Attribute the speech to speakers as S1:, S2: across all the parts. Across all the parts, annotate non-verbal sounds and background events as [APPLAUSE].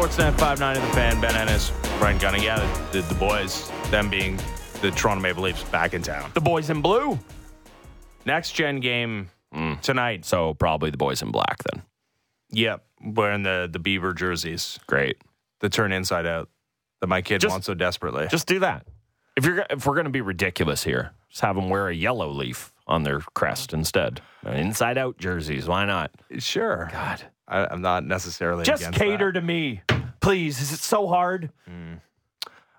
S1: Sportsnet 59 of the fan, Ben Ennis, Brent Gunning. Yeah, the, the, the boys, them being the Toronto Maple Leafs back in town.
S2: The boys in blue.
S1: Next gen game mm. tonight.
S2: So probably the boys in black then.
S1: Yep, wearing the, the Beaver jerseys
S2: Great.
S1: The turn inside out that my kid
S2: Just-
S1: wants so desperately.
S2: Just do that. If you're if we're going to be ridiculous here, just have them wear a yellow leaf on their crest instead. Inside out jerseys. Why not?
S1: sure.
S2: God.
S1: I, I'm not necessarily
S2: Just cater
S1: that.
S2: to me. Please. Is it so hard?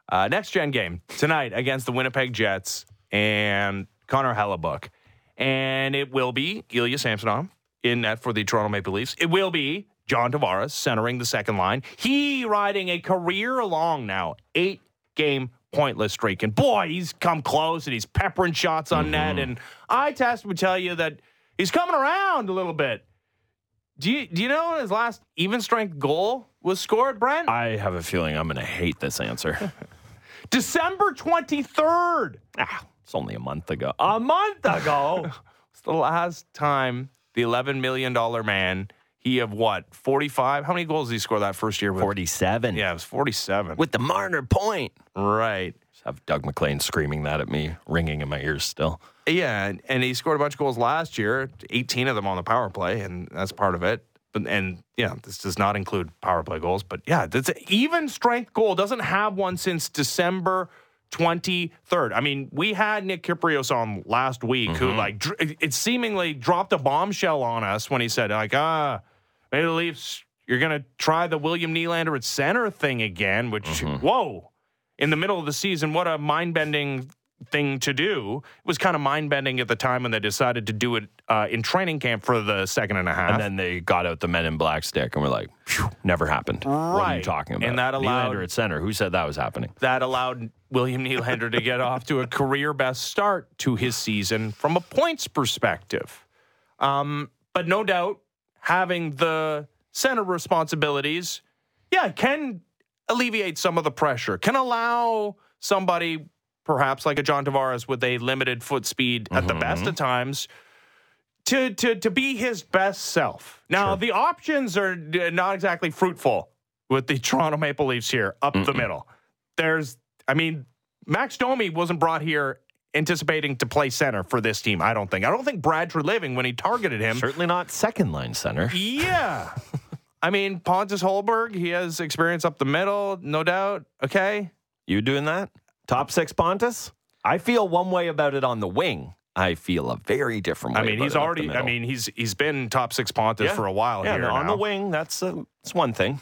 S1: Uh, next gen game tonight against the Winnipeg Jets and Connor Hellebuyck. And it will be Ilya Samsonov in net for the Toronto Maple Leafs. It will be John Tavares centering the second line. He riding a career along now, eight game pointless streak. And boy, he's come close and he's peppering shots on net. And I test would tell you that he's coming around a little bit. Do you, do you know his last even strength goal was scored, Brent?
S2: I have a feeling I'm going to hate this answer. [LAUGHS]
S1: December 23rd.
S2: ah, it's only a month ago. A month ago. [LAUGHS]
S1: It's the last time the $11 million man, he of what, 45? How many goals did he score that first year with?
S2: 47.
S1: Yeah, it was 47.
S2: With the Marner point.
S1: right.
S2: Just have Doug MacLean screaming that at me, ringing in my ears still.
S1: Yeah, and, and he scored a bunch of goals last year, 18 of them on the power play, and that's part of it. But, and yeah, this does not include power play goals, but yeah, that's an even strength goal. Doesn't have one since December 23rd. I mean, we had Nick Kypreos on last week who like dr- it seemingly dropped a bombshell on us when he said like, ah, maybe the Leafs you're going to try the William Nylander at center thing again, which whoa, in the middle of the season, what a mind-bending thing to do. It was kind of mind-bending at the time when they decided to do it uh, in training camp for the second and a half.
S2: And then they got out the Men in Black stick and were like, "Phew, never happened. What are you talking about?
S1: And that allowed-
S2: Nylander at center. Who said that was happening?
S1: that allowed William Nylander to get off to a career best start to his season from a points perspective. Um, but no doubt, having the center responsibilities, yeah, can alleviate some of the pressure, can allow somebody, perhaps like a John Tavares with a limited foot speed at the best mm-hmm. of times. To, to, to be his best self. Now, the options are not exactly fruitful with the [LAUGHS] Toronto Maple Leafs here up the middle. There's, I mean, Max Domi wasn't brought here anticipating to play center for this team. I don't think. I don't think Brad Treliving, when he targeted him,
S2: Certainly not second line center.
S1: yeah. [LAUGHS] I mean, Pontus Holmberg, he has experience up the middle, no doubt. Okay.
S2: You doing that? Top six Pontus? I feel one way about it on the wing. I feel a very different way.
S1: I mean, he's already. I mean, he's he's been top six Pontus
S2: Yeah.
S1: for a while
S2: yeah,
S1: here.
S2: on
S1: now.
S2: the wing, that's uh, that's one thing.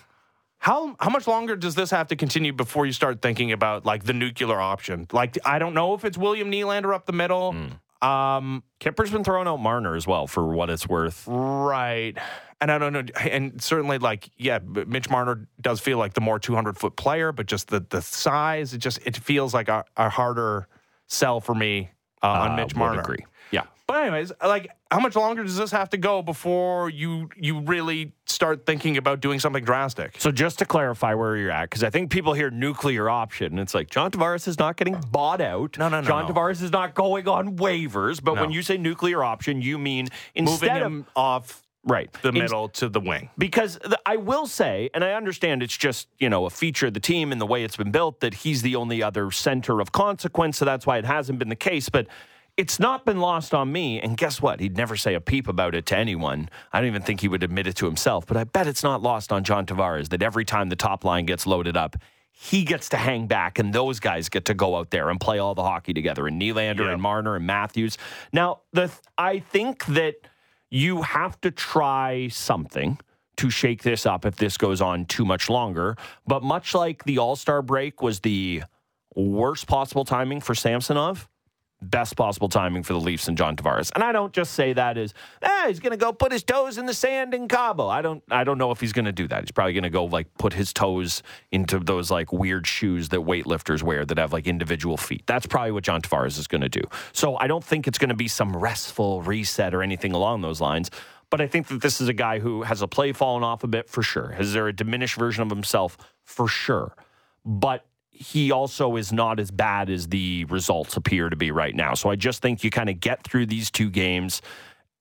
S1: How how much longer does this have to continue before you start thinking about like the nuclear option? Like I don't know if it's William Nylander up the middle.
S2: Hmm.
S1: Um,
S2: Kipper's been throwing out Marner as well for what it's worth.
S1: right. And I don't know, and certainly like yeah, Mitch Marner does feel like the more 200 foot player, but just the the size, it just it feels like a, a harder sell for me uh, on
S2: Uh,
S1: Mitch Marner.
S2: agree. Yeah.
S1: But anyways, like how much longer does this have to go before you you really start thinking about doing something drastic?
S2: So just to clarify where you're at, because I think people hear nuclear option, and it's like John Tavares is not getting bought out.
S1: No, no, no,
S2: John
S1: no.
S2: Tavares is not going on waivers. But
S1: No.
S2: when you say nuclear option, you mean
S1: Moving
S2: instead
S1: him
S2: of
S1: off
S2: right
S1: the
S2: in-
S1: middle to the wing.
S2: because the, I will say, and I understand it's just you know a feature of the team and the way it's been built that he's the only other center of consequence, so that's why it hasn't been the case. But it's not been lost on me. And guess what? He'd never say a peep about it to anyone. I don't even think he would admit it to himself. But I bet it's not lost on John Tavares that every time the top line gets loaded up. He gets to hang back, and those guys get to go out there and play all the hockey together. And Nylander
S1: Yeah.
S2: and Marner and Matthews. Now, the I think that you have to try something to shake this up if this goes on too much longer. But much like the All Star break was the worst possible timing for Samsonov, best possible timing for the Leafs and John Tavares. And I don't just say that as, ah, he's going to go put his toes in the sand in Cabo. I don't, I don't know if he's going to do that. He's probably going to go like put his toes into those like weird shoes that weightlifters wear that have like individual feet. That's probably what John Tavares is going to do. So I don't think it's going to be some restful reset or anything along those lines. But I think that this is a guy who has a play fallen off a bit for sure. Is there a diminished version of himself for sure? But he also is not as bad as the results appear to be right now. So I just think you kind of get through these two games.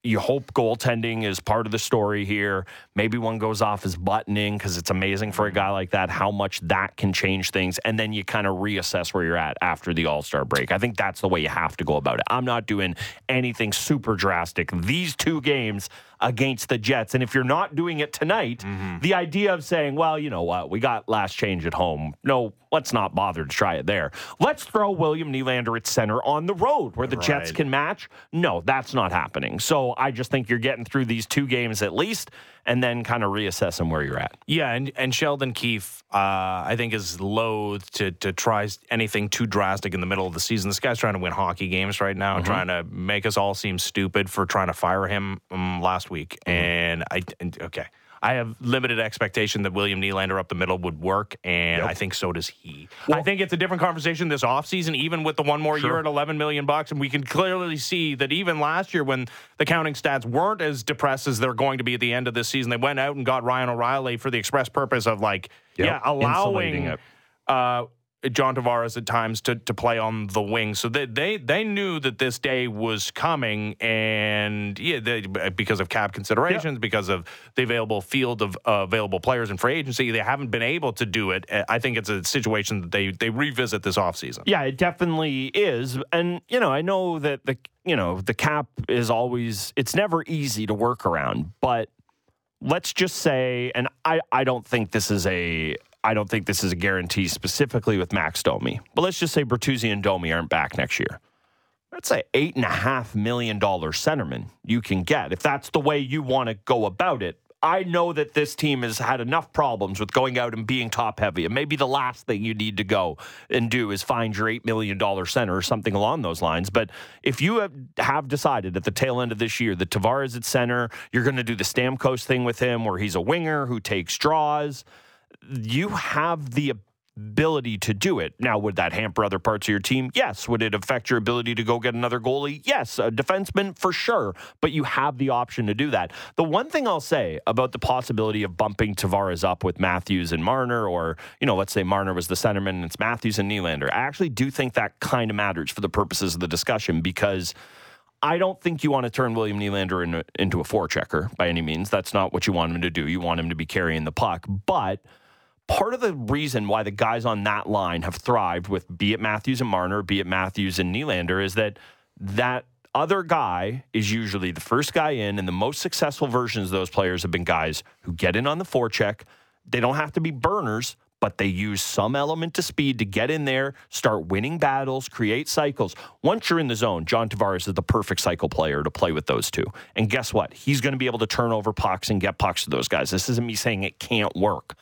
S2: you hope goaltending is part of the story here. Maybe one goes off as buttoning because it's amazing for a guy like that how much that can change things. And then you kind of reassess where you're at after the All Star break. I think that's the way you have to go about it. I'm not doing anything super drastic. These two games against the Jets. And if you're not doing it tonight, mm-hmm. the idea of saying, well, you know what, we got last change at home. No, let's not bother to try it there. Let's throw William Nylander at center on the road where the right. Jets can match. No, that's not happening. So I just think you're getting through these two games at least and then kind of reassessing where you're at.
S1: Yeah, and, and Sheldon Keefe, uh, I think, is loath to to try anything too drastic in the middle of the season. This guy's trying to win hockey games right now, mm-hmm. trying to make us all seem stupid for trying to fire him um, last week. Mm-hmm. And I, and, okay. I have limited expectation that William Nylander up the middle would work, and yep. I think so does he. Well, I think it's a different conversation this offseason, even with the one more sure. year at 11 million bucks, and we can clearly see that even last year when the counting stats weren't as depressed as they're going to be at the end of this season, they went out and got Ryan O'Reilly for the express purpose of like, yep. yeah, allowing uh, John Tavares at times to, to play on the wing. So they, they they knew that this day was coming, and yeah, they, because of cap considerations, yeah. because of the available field of uh, available players in free agency, they haven't been able to do it. I think it's a situation that they they revisit this offseason.
S2: Yeah, it definitely is, and you know, I know that the you know the cap is always it's never easy to work around, but let's just say, and I, I don't think this is a I don't think this is a guarantee specifically with Max Domi. But let's just say Bertuzzi and Domi aren't back next year. That's an eight and a half million dollar centerman you can get if that's the way you want to go about it. I know that this team has had enough problems with going out and being top heavy. And maybe the last thing you need to go and do is find your $8 million center or something along those lines. But if you have, decided at the tail end of this year that Tavares at center, you're going to do the Stamkos thing with him where he's a winger who takes draws you have the ability to do it. Now, would that hamper other parts of your team? Yes. Would it affect your ability to go get another goalie? Yes. A defenseman for sure, but you have the option to do that. The one thing I'll say about the possibility of bumping Tavares up with Matthews and Marner, or, you know, let's say Marner was the centerman and it's Matthews and Nylander, I actually do think that kind of matters for the purposes of the discussion because. I don't think you want to turn William Nylander in, into a forechecker by any means. That's not what you want him to do. You want him to be carrying the puck. But part of the reason why the guys on that line have thrived with be it Matthews and Marner, be it Matthews and Nylander, is that that other guy is usually the first guy in, and the most successful versions of those players have been guys who get in on the forecheck. They don't have to be burners, but they use some element to speed to get in there, start winning battles, create cycles. Once you're in the zone, John Tavares is the perfect cycle player to play with those two. And guess what? He's going to be able to turn over pucks and get pucks to those guys. This isn't me saying it can't work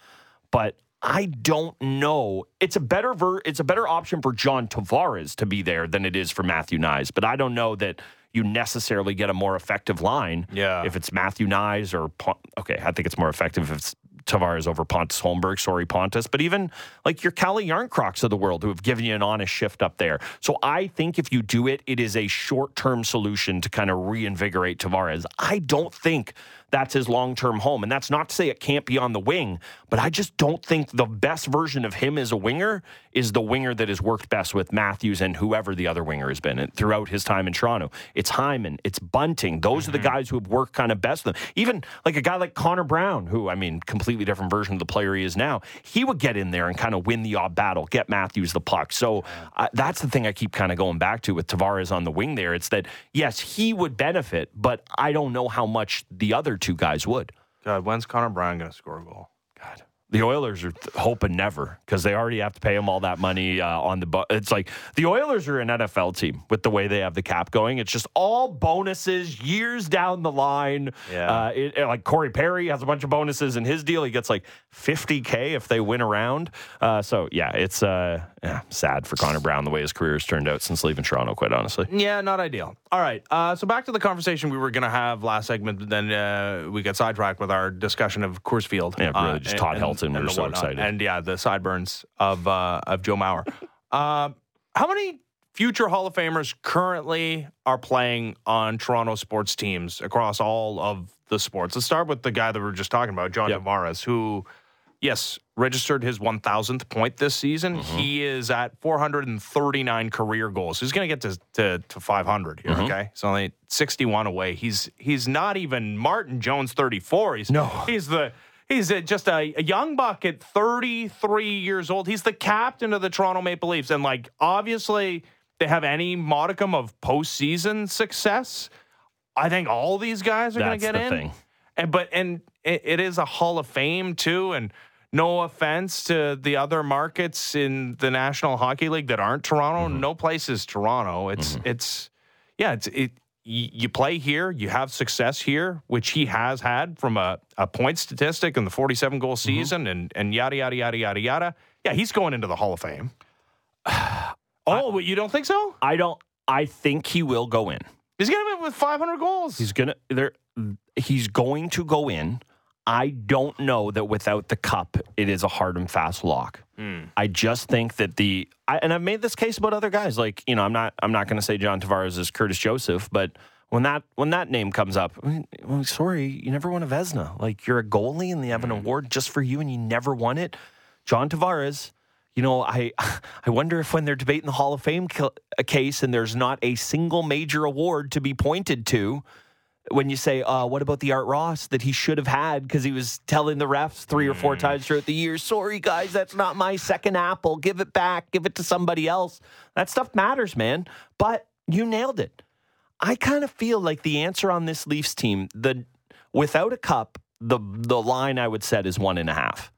S2: but I don't know. It's a better ver- it's a better option for John Tavares to be there than it is for Matthew Knies. But I don't know that you necessarily get a more effective line.
S1: Yeah.
S2: If it's Matthew Knies or okay, I think it's more effective if it's Tavares over Pontus Holmberg. Sorry, Pontus. But even like your Calle Jarnkroks of the world who have given you an honest shift up there. So I think if you do it, it is a short term solution to kind of reinvigorate Tavares. I don't think that's his long term home. And that's not to say it can't be on the wing, but I just don't think the best version of him as a winger is the winger that has worked best with Matthews and whoever the other winger has been throughout his time in Toronto. It's Hyman, it's Bunting. Those mm-hmm. are the mm-hmm. guys who have worked kind of best with them. Even like a guy like Connor Brown, who, I mean, completely different version of the player he is now, he would get in there and kind of win the odd battle, get Matthews the puck. So uh, that's the thing I keep kind of going back to with Tavares on the wing there. It's that, yes, he would benefit, but I don't know how much the other two guys would.
S1: God, when's Connor Brown going to score a goal?
S2: God, the Oilers are th- hoping never because they already have to pay them all that money uh, on the. Bu- it's like the Oilers are an NFL team with the way they have the cap going. It's just all bonuses years down the line.
S1: Yeah. Uh,
S2: it, like Corey Perry has a bunch of bonuses in his deal. He gets like 50k if they win around. Uh, so yeah, it's uh, yeah, sad for Connor Brown the way his career has turned out since leaving Toronto. Quite honestly.
S1: Yeah, not ideal. All right. Uh, so back to the conversation we were going to have last segment. But then uh, we got sidetracked with our discussion of Coors Field.
S2: Yeah, really, just Todd Helton and, we were so whatnot. excited.
S1: And yeah, the sideburns of uh, of Joe Mauer. [LAUGHS] uh, how many future Hall of Famers currently are playing on Toronto sports teams across all of the sports? Let's start with the guy that we were just talking about, John yep. Tavares, who Yes, registered his 1,000th point this season.
S2: Mm-hmm.
S1: He is at 439 career goals. He's going to get to, to to 500 here.
S2: Mm-hmm.
S1: Okay, so only 61 away. He's he's not even Martin Jones 34. He's
S2: No.
S1: He's the he's a, just a, a young buck at 33 years old. He's the captain of the Toronto Maple Leafs, and like obviously they have any modicum of postseason success. I think all these guys are going to get
S2: the
S1: in.
S2: thing.
S1: And but and it, it is a Hall of Fame too. And no offense to the other markets in the National Hockey League that aren't Toronto.
S2: Mm-hmm.
S1: No place is Toronto. It's it's yeah. It's it. You play here, you have success here, which he has had from a, a point statistic in the 47 goal
S2: Mm-hmm.
S1: season and, and yada, yada, yada, yada, yada. Yeah, he's going into the Hall of Fame. [SIGHS] oh, but you don't think so?
S2: I don't. I think he will go in.
S1: He's going to be with 500 goals.
S2: He's gonna there. He's going to go in. I don't know that without the cup, it is a hard and fast lock. Hmm. I just think that the I, and I've made this case about other guys. Like you know, I'm not I'm not going to say John Tavares is Curtis Joseph, but when that when that name comes up, I mean, well, sorry, you never won a Vezina. Like you're a goalie and they have an hmm. award just for you, and you never won it. John Tavares. You know, I [LAUGHS] I wonder if when they're debating the Hall of Fame a uh, case and there's not a single major award to be pointed to, when you say, uh, what about the Art Ross that he should have had because he was telling the refs three or
S1: Mm.
S2: four times throughout the year, sorry guys, that's not my second apple. Give it back. Give it to somebody else. That stuff matters, man. But you nailed it. I kind of feel like the answer on this Leafs team, the without a cup, the the line I would set is one and a half.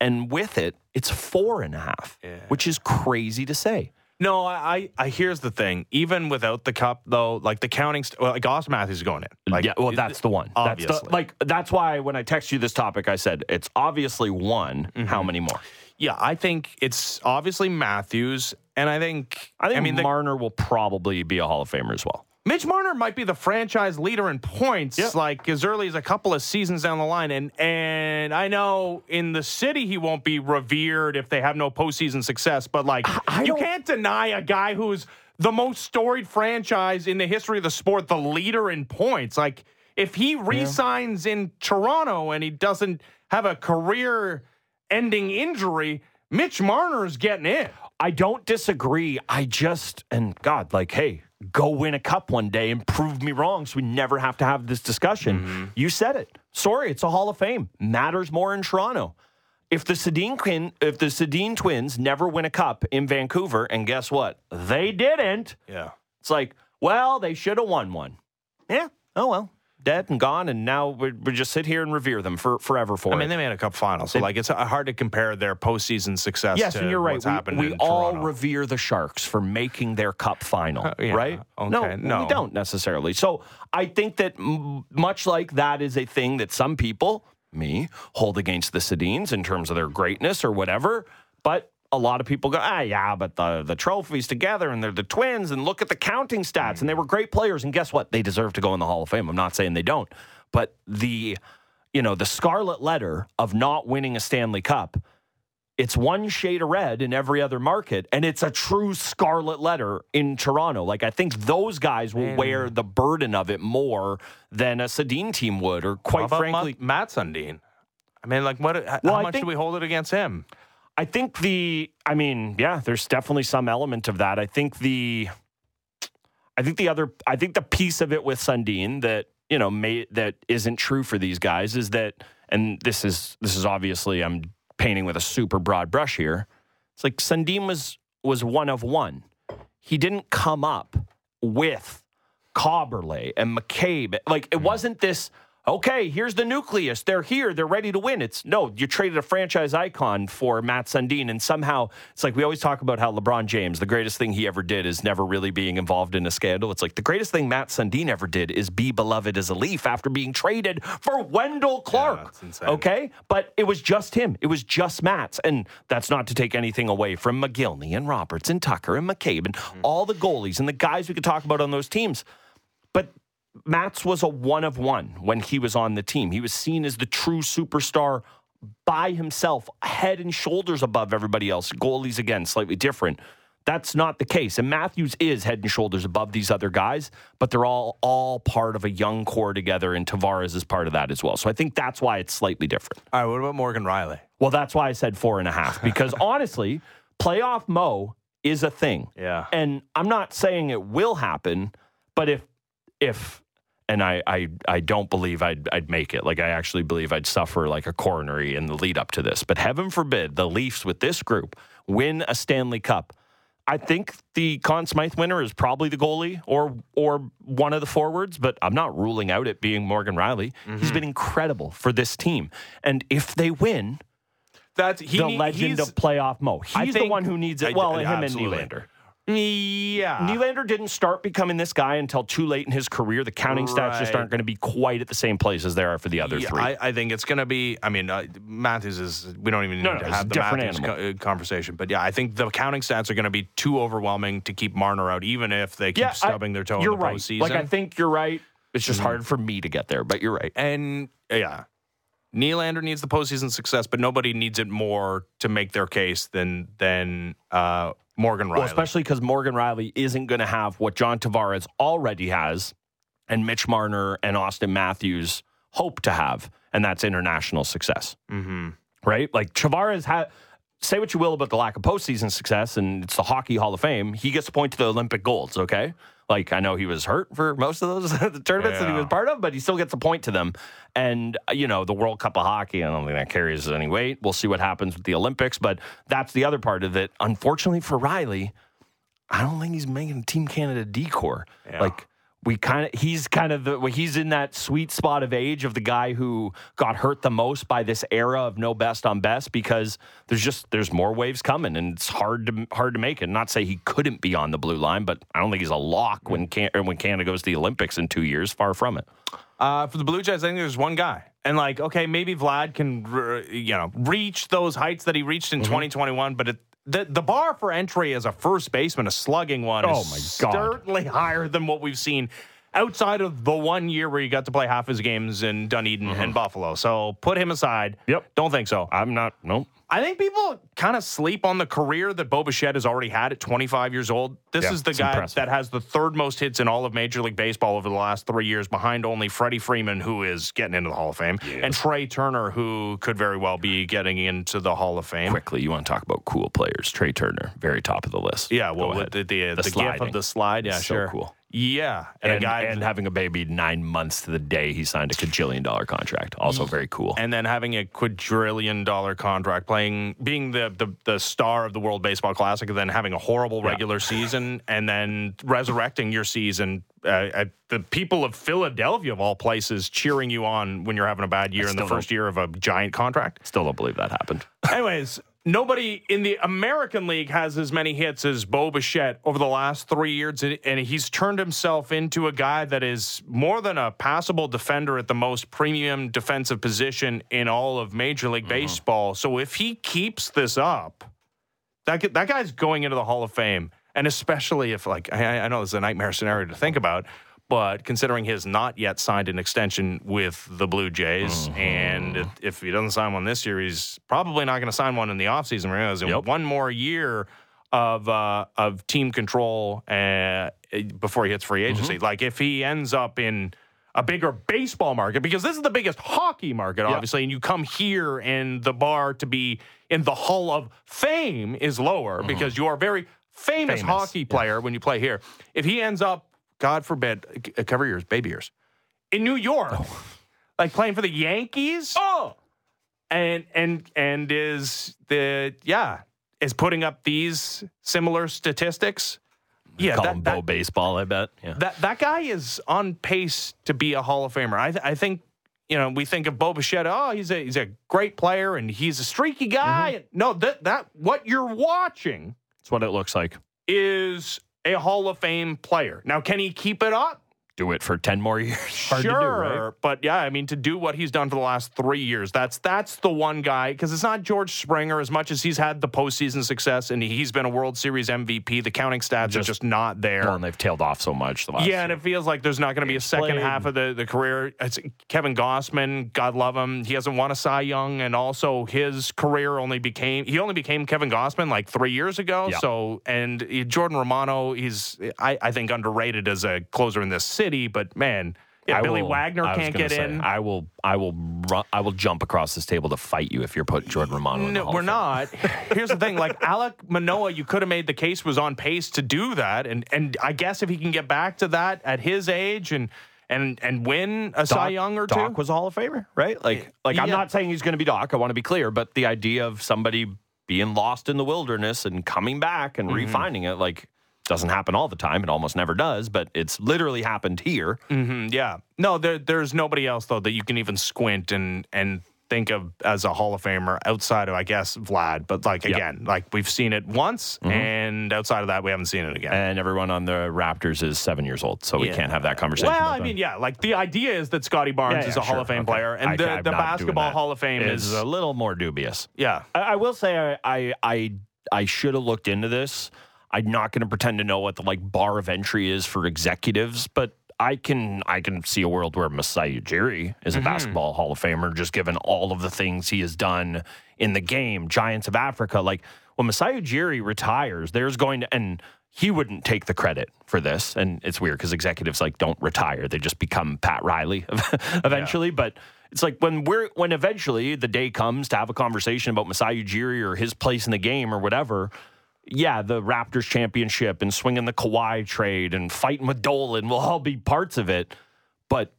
S2: And with it, it's four and a half,
S1: Yeah.
S2: which is crazy to say.
S1: No, I, I, here's the thing. Even without the cup, though, like the counting, st- well, like Auston Matthews is going in. Like,
S2: yeah, well, that's the one. That's
S1: obviously.
S2: the, like that's why when I text you this topic, I said it's obviously one.
S1: Mm-hmm.
S2: How many more?
S1: yeah, I think it's obviously Matthews, and I think,
S2: I think I
S1: mean, the,
S2: Marner will probably be a Hall of Famer as well.
S1: Mitch Marner might be the franchise leader in points,
S2: Yeah.
S1: like as early as a couple of seasons down the line. And and I know in the city he won't be revered if they have no postseason success, but like
S2: I
S1: you can't deny a guy who's the most storied franchise in the history of the sport, the leader in points. Like if he resigns in Toronto and he doesn't have a career ending injury, Mitch Marner is getting in.
S2: I don't disagree. I just and God, like, hey, go win a cup one day and prove me wrong, so we never have to have this discussion.
S1: Mm-hmm.
S2: You said it. Sorry, it's a Hall of Fame. Matters more in Toronto. If the Sedin if the Sedin twins never win a cup in Vancouver, and guess what? They didn't.
S1: Yeah.
S2: It's like, well, they should have won one. Yeah. Oh well, dead and gone, and now we we just sit here and revere them for forever for
S1: I
S2: it.
S1: mean, they made a cup final, so like it's uh, hard to compare their postseason success.
S2: Yes,
S1: to
S2: and you're right.
S1: What's
S2: We,
S1: happened
S2: we
S1: in
S2: all
S1: Toronto.
S2: revere the Sharks for making their cup final,
S1: yeah,
S2: right?
S1: okay,
S2: No,
S1: no.
S2: we don't necessarily. So I think that m- much like that is a thing that some people, me, hold against the Sedins in terms of their greatness or whatever. But a lot of people go, ah, yeah, but the the trophies together and they're the twins and look at the counting stats and they were great players and guess what? They deserve to go in the Hall of Fame. I'm not saying they don't, but the you know the scarlet letter of not winning a Stanley Cup it's one shade of red in every other market, and it's a true scarlet letter in Toronto. Like I think those guys will wear the burden of it more than a Sedin team would, or quite frankly,
S1: Ma- Mats Sundin. I mean, like, what?
S2: Well,
S1: how much
S2: think-
S1: do we hold it against him?
S2: I think the. I mean, yeah, there's definitely some element of that. I think the. I think the other. I think the piece of it with Sundin that you know may, that isn't true for these guys is that, and this is this is obviously I'm painting with a super broad brush here. It's like Sundin was was one of one. He didn't come up with Kaberle and McCabe. Like it mm-hmm. wasn't this. Okay, here's the nucleus. They're here. They're ready to win. It's no, you traded a franchise icon for Mats Sundin, and somehow it's like we always talk about how LeBron James, the greatest thing he ever did is never really being involved in a scandal. It's like the greatest thing Mats Sundin ever did is be beloved as a Leaf after being traded for Wendell Clark.
S1: that's insane.
S2: Okay, but it was just him. It was just Mats, and that's not to take anything away from Mogilny and Roberts and Tucker and McCabe and mm-hmm. all the goalies and the guys we could talk about on those teams. But Mats was a one of one when he was on the team. He was seen as the true superstar by himself, head and shoulders above everybody else. Goalies, again, slightly different. That's not the case. And Matthews is head and shoulders above these other guys, but they're all all part of a young core together, and Tavares is part of that as well. So I think that's why it's slightly different.
S1: All right, what about Morgan Rielly?
S2: Well, that's why I said four and a half, [LAUGHS] because honestly, playoff Mo is a thing.
S1: Yeah.
S2: And I'm not saying it will happen, but if if and I, I, I don't believe I'd, I'd make it. Like, I actually believe I'd suffer like a coronary in the lead up to this. But heaven forbid the Leafs with this group win a Stanley Cup. I think the Conn Smythe winner is probably the goalie or or one of the forwards, but I'm not ruling out it being Morgan Rielly.
S1: Mm-hmm.
S2: He's been incredible for this team. And if they win,
S1: That's he,
S2: the legend of playoff Mo. He's the one who needs it. Well,
S1: I-
S2: him
S1: absolutely.
S2: and Nylander.
S1: Yeah.
S2: Nylander didn't start becoming this guy until too late in his career. The counting stats just aren't going to be quite at the same place as they are for the other
S1: Yeah,
S2: three.
S1: I, I think it's going to be. I mean, uh, Matthews is. We don't even need
S2: No, no,
S1: to have the Matthews co- uh, conversation. But yeah, I think the counting stats are going to be too overwhelming to keep Marner out, even if they keep
S2: I-
S1: stubbing their toe in the
S2: right.
S1: postseason.
S2: Like I think you're right. It's just hard for me to get there, but you're right.
S1: and yeah, Nylander needs the postseason success, but nobody needs it more to make their case than than uh, Morgan Rielly.
S2: Well, especially because Morgan Rielly isn't going to have what John Tavares already has, and Mitch Marner and Austin Matthews hope to have, and that's international success.
S1: hmm
S2: right? Like Tavares had. Say what you will about the lack of postseason success, and it's the Hockey Hall of Fame. He gets to point to the Olympic golds, okay? Like I know he was hurt for most of those [LAUGHS] the tournaments that he was part of, but he still gets a point to them. And uh, you know the World Cup of Hockey, I don't think that carries any weight. We'll see what happens with the Olympics, but that's the other part of it. Unfortunately for Rielly, I don't think he's making Team Canada decor.
S1: Yeah.
S2: Like we kind of he's kind of the he's in that sweet spot of age of the guy who got hurt the most by this era of no best on best because there's just there's more waves coming and it's hard to hard to make it. Not say he couldn't be on the blue line, but I don't think he's a lock when can when Canada goes to the Olympics in two years. Far from it.
S1: Uh, for the Blue Jays, I think there's one guy. And like, okay, maybe Vlad can, you know, reach those heights that he reached
S2: Mm-hmm.
S1: in 2021, but it, the the bar for entry as a first baseman, a slugging one,
S2: Oh
S1: is
S2: my God.
S1: certainly higher than what we've seen outside of the one year where he got to play half his games in Dunedin and Buffalo. So put him aside.
S2: Mm-hmm. Yep.
S1: Don't think so.
S2: I'm not. No.
S1: I think people kind of sleep on the career that Bo Bichette has already had at 25 years old. This
S2: Yeah,
S1: is the guy
S2: impressive.
S1: that has the third most hits in all of Major League Baseball over the last three years, behind only Freddie Freeman, who is getting into the Hall of Fame, and Trea Turner, who could very well be getting into the Hall of Fame.
S2: Quickly, you want to talk about cool players? Trea Turner, very top of the list.
S1: Yeah, well,
S2: ahead.
S1: with the the, the, gif of the slide, yeah,
S2: So
S1: sure,
S2: cool.
S1: Yeah, and,
S2: and,
S1: a guy
S2: and having a baby nine months to the day he signed a quadrillion dollar contract. Also very cool.
S1: and then having a quadrillion dollar contract, playing, being the, the the star of the World Baseball Classic, and then having a horrible regular season, and then resurrecting your season. Uh, at the people of Philadelphia, of all places, cheering you on when you're having a bad year in the first year of a giant contract.
S2: Still don't believe that happened.
S1: Anyways, nobody in the American League has as many hits as Bo Bichette over the last three years, and he's turned himself into a guy that is more than a passable defender at the most premium defensive position in all of Major League mm-hmm. Baseball. So if he keeps this up, that that guy's going into the Hall of Fame, and especially if like I, I know this is a nightmare scenario to think about. But considering he has not yet signed an extension with the Blue Jays, and if, he doesn't sign one this year, he's probably not going to sign one in the offseason. Because
S2: Yep.
S1: one more year of uh, of team control uh, before he hits free agency. Like if he ends up in a bigger baseball market, because this is the biggest hockey market, obviously, and you come here and the bar to be in the Hall of Fame is lower because you are a very famous,
S2: Famous,
S1: hockey player when you play here. If he ends up, God forbid, uh, uh, cover years, baby years, in New York, oh. like playing for the Yankees,
S2: Oh,
S1: and and and is the yeah is putting up these similar statistics. Yeah,
S2: call
S1: that,
S2: him Bo
S1: that,
S2: Baseball. I bet. Yeah.
S1: that that guy is on pace to be a Hall of Famer. I th- I think you know we think of Bo Bichette. Oh, he's a he's a great player and he's a streaky guy. Mm-hmm. No, that that what you're watching
S2: That's what it looks like.
S1: is a Hall of Fame player. Now, can he keep it up?
S2: Do it for 10 more [LAUGHS] years. Hard
S1: sure,
S2: to do, right?
S1: but yeah, I mean, to do what he's done for the last three years, that's that's the one guy because it's not George Springer as much as he's had the postseason success and he's been a World Series MVP. The counting stats are just not there.
S2: Well, and they've tailed off so much the last
S1: yeah, and it feels like there's not going to be a second
S2: played.
S1: half of the, the career. It's Kevin Gausman, God love him. He hasn't won a Cy Young, and also his career only became he only became Kevin Gausman like three years ago.
S2: Yeah.
S1: So, and uh, Jordan Romano, he's I, I think underrated as a closer in this city, but man, yeah,
S2: I
S1: Billy
S2: will-
S1: Wagner
S2: I was
S1: can't
S2: gonna
S1: get
S2: say,
S1: in.
S2: I will, I will, ru- I will jump across this table to fight you if you're putting Jordan Romano. in the
S1: No,
S2: Hall
S1: we're
S2: of Fame.
S1: not. [LAUGHS] Here's the thing: like Alek Manoah, you could have made the case was on pace to do that, and and I guess if he can get back to that at his age and and and win a Cy Young or two,
S2: Doc was a Hall of Famer, right? Like, like I'm
S1: Yeah.
S2: not saying he's going to be Doc. I want to be clear, but the idea of somebody being lost in the wilderness and coming back and
S1: Mm-hmm.
S2: refining it, like, doesn't happen all the time. It almost never does, but it's literally happened here.
S1: Mm, yeah. No, there, there's nobody else though that you can even squint and and think of as a Hall of Famer outside of I guess Vlad. But like again, like we've seen it once,
S2: Mm-hmm.
S1: and outside of that, we haven't seen it again.
S2: And everyone on the Raptors is seven years old, so we can't have that conversation.
S1: well,
S2: about
S1: I
S2: them.
S1: mean, yeah, like the idea is that Scottie Barnes
S2: Yeah,
S1: is
S2: yeah,
S1: a Hall of Fame
S2: Okay.
S1: player, and
S2: I-
S1: the, the Basketball. Hall of Fame
S2: is
S1: is
S2: a little more dubious.
S1: yeah.
S2: I, I will say I I I, I should have looked into this. I'm not going to pretend to know what the like bar of entry is for executives, but I can I can see a world where Masai Ujiri is a mm-hmm. basketball Hall of Famer, just given all of the things he has done in the game. Giants of Africa, like when Masai Ujiri retires, there's going to and he wouldn't take the credit for this, and it's weird because executives like don't retire; they just become Pat Riley [LAUGHS] eventually. But it's like when we're when eventually the day comes to have a conversation about Masai Ujiri or his place in the game or whatever. Yeah, the Raptors championship and swinging the Kawhi trade and fighting with Dolan will all be parts of it. But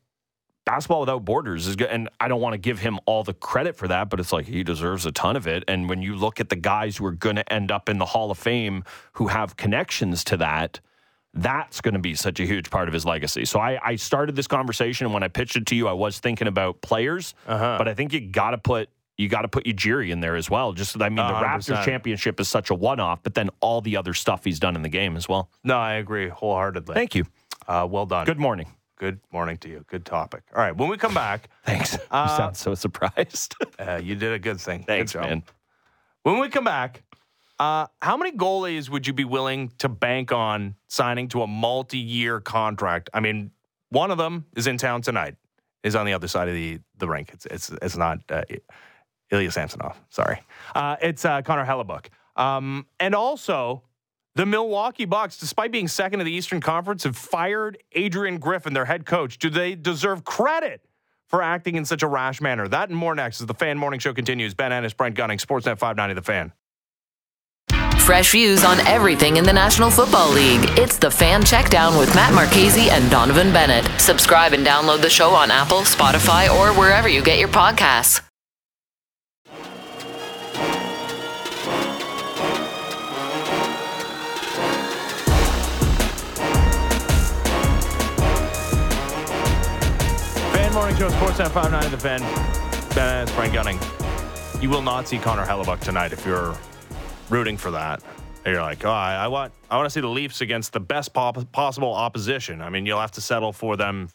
S2: basketball without borders is good. And I don't want to give him all the credit for that, but it's like he deserves a ton of it. And when you look at the guys who are going to end up in the Hall of Fame who have connections to that, that's going to be such a huge part of his legacy. So I, I started this conversation, and when I pitched it to you, I was thinking about players,
S1: Uh-huh.
S2: but I think you got to put you got to put Ujiri in there as well. Just I mean, the
S1: 100%.
S2: Raptors championship is such a one-off, but then all the other stuff he's done in the game as well.
S1: No, I agree wholeheartedly.
S2: Thank you.
S1: Uh, well done.
S2: Good morning.
S1: Good morning to you. Good topic. All right, when we come back, [LAUGHS]
S2: Thanks. you
S1: Uh,
S2: sound so surprised. [LAUGHS]
S1: uh, you did a good thing.
S2: Thanks,
S1: good
S2: man.
S1: When we come back, uh, how many goalies would you be willing to bank on signing to a multi-year contract? I mean, one of them is in town tonight. Is on the other side of the the rink. It's it's it's not uh, Ilya Samsonov. Sorry, uh, it's uh, Connor Hellebuyck. Um, and also, the Milwaukee Bucks, despite being second in the Eastern Conference, have fired Adrian Griffin, their head coach. Do they deserve credit? For acting in such a rash manner. That and more next as the Fan Morning Show continues. Ben Ennis, Brent Gunning, Sportsnet 590, The Fan.
S3: Fresh views on everything in the National Football League. It's the Fan Checkdown with Matt Marchese and Donovan Bennett. Subscribe and download the show on Apple, Spotify, or wherever you get your podcasts.
S1: Morning Show, Sportsnet 590, The Fan. Ennis, Brent Gunning. You will not see Connor Hellebuyck tonight if you're rooting for that. You're like, oh, I, I want, I want to see the Leafs against the best pop- possible opposition. I mean, you'll have to settle for them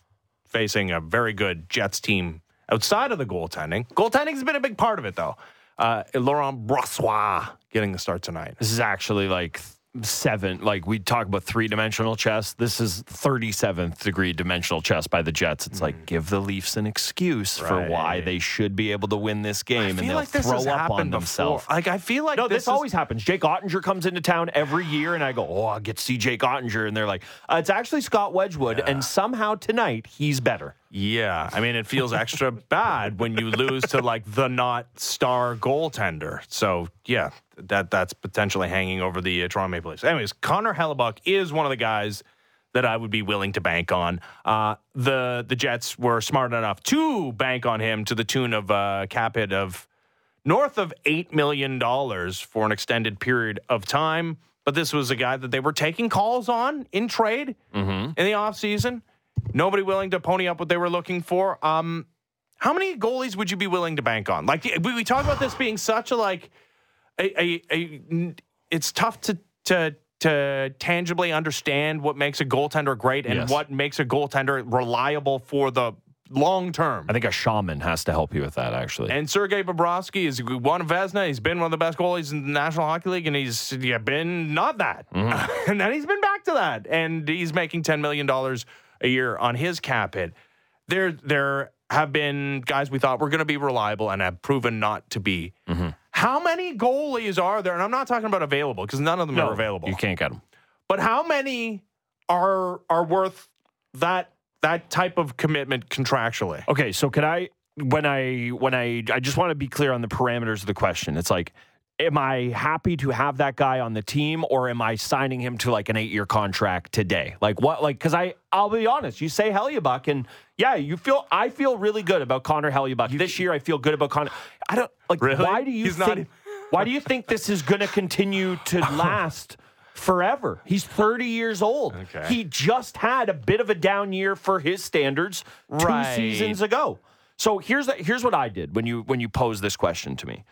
S1: facing a very good Jets team outside of the goaltending. Goaltending's been a big part of it, though. Uh, Laurent Brossoit getting the start tonight.
S2: This is actually like seven. Like we talk about three dimensional chess. This is 37th degree dimensional chess by the Jets. It's like give the Leafs an excuse for why
S1: Mm.
S2: They should be able to win this game,
S1: I
S2: and they'll
S1: like this
S2: throw up on themselves.
S1: Like I feel like
S2: No, this,
S1: is-
S2: always happens. Jake Oettinger comes into town every year, and I go, "Oh, I get to see Jake Oettinger," and they're like, uh, "It's actually Scott Wedgewood," and somehow tonight he's better.
S1: Yeah, I mean, it feels extra [LAUGHS] bad when you lose to like the not star goaltender. So yeah, that that's potentially hanging over the uh, Toronto Maple Leafs. Anyways, Connor Hellebuyck is one of the guys that I would be willing to bank on. Uh, the the Jets were smart enough to bank on him to the tune of a cap hit of north of eight million dollars for an extended period of time. But this was a guy that they were taking calls on in trade in the offseason. Nobody willing to pony up what they were looking for. Um, how many goalies would you be willing to bank on? Like we, we talk about this being such a like a, a, a it's tough to to to tangibly understand what makes a goaltender great and
S2: Yes.
S1: what makes a goaltender reliable for the long term.
S2: I think a shaman has to help you with that, actually.
S1: And Sergei Bobrovsky is won a Vezina. He's been one of the best goalies in the National Hockey League, and he's yeah, been not that. Mm-hmm. [LAUGHS] and then he's been back to that, and he's making ten million dollars a year on his cap hit. There, there have been guys we thought were going to be reliable and have proven not to be. Mm-hmm. How many goalies are there? And I'm not talking about available because none of them
S2: no,
S1: are available.
S2: You can't get them.
S1: But how many are are worth that that type of commitment contractually?
S2: Okay, so can I when I when I I just want to be clear on the parameters of the question. It's like am I happy to have that guy on the team or am I signing him to like an 8-year contract today? Like what like cuz I I'll be honest, you say Hellebuyck and yeah, you feel I feel really good about Connor Hellebuyck. this year I feel good about Connor. I don't like
S1: Really?
S2: why do you
S1: He's not
S2: think
S1: even-
S2: why do you think this is to continue to [LAUGHS] last forever? He's 30 years old.
S1: Okay.
S2: He just had a bit of a down year for his standards two seasons ago. So here's the, here's what I did when you when you posed this question to me.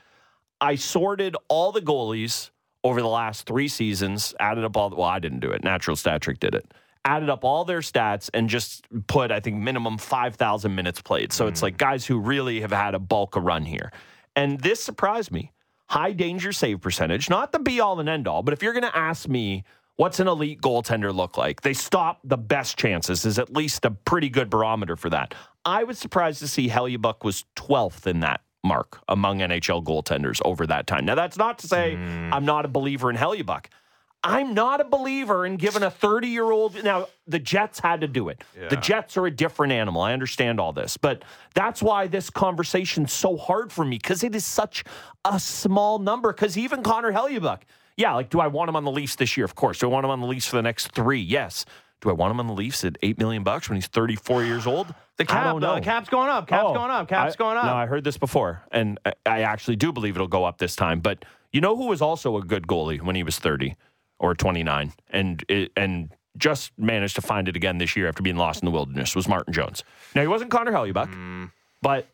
S2: I sorted all the goalies over the last three seasons, added up all. The, well, I didn't do it. Natural Stat Trick did it. Added up all their stats and just put, I think, minimum five thousand minutes played. So it's mm. like guys who really have had a bulk of run here. And this surprised me. High danger save percentage, not the be all and end all, but if you're going to ask me what's an elite goaltender look like, they stop the best chances is at least a pretty good barometer for that. I was surprised to see Hellebuyck was 12th in that mark among NHL goaltenders over that time. Now, that's not to say hmm. I'm not a believer in Hellebuyck. I'm not a believer in giving a 30 year old. Now, the Jets had to do it. The Jets are a different animal. I understand all this, but that's why this conversation's so hard for me because it is such a small number. Because even Connor Hellebuyck, yeah, like, do I want him on the Leafs this year? Of course. Do I want him on the Leafs for the next three? Yes. Do I want him on the Leafs at eight million bucks when he's 34 years old?
S1: The
S2: I
S1: cap,
S2: know.
S1: the cap's going up. Cap's
S2: Oh,
S1: going up. Cap's
S2: I-
S1: going up.
S2: No, I heard this before, and I- I actually do believe it'll go up this time. But you know who was also a good goalie when he was 30 or 29, and and just managed to find it again this year after being lost in the wilderness was Martin Jones. Now he wasn't Connor Hellebuyck, but.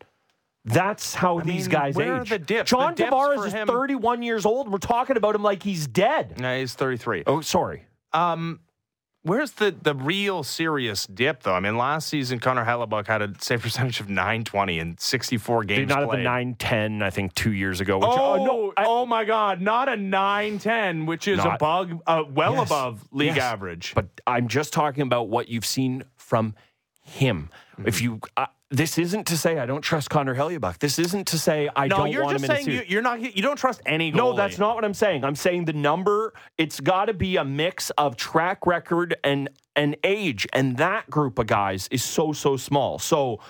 S2: That's how these
S1: mean,
S2: guys age.
S1: the dips?
S2: John
S1: The
S2: Tavares is
S1: him-
S2: 31 years old. We're talking about him like he's dead.
S1: no, he's 33.
S2: Oh, sorry.
S1: Um, where's the the real serious dip though? I mean, last season Connor Hellebuyck had a save percentage of 920 in 64 games
S2: Did not have the 910, I think, two years ago. Which,
S1: Oh,
S2: no, I-
S1: oh my God! Not a 910, which is
S2: Not-
S1: above, uh, well
S2: Yes.
S1: above league
S2: Yes.
S1: average.
S2: But I'm just talking about what you've seen from him.
S1: Mm-hmm.
S2: If you, uh, this isn't to say I don't trust Connor Hellebuyck. This isn't to say I
S1: no,
S2: don't
S1: you're
S2: want
S1: just
S2: him in
S1: saying
S2: the
S1: you,
S2: series.
S1: you're not. You don't trust any. Goalie.
S2: No, that's not what I'm saying. I'm saying the number. It's got to be a mix of track record and and age, and that group of guys is so so small. So,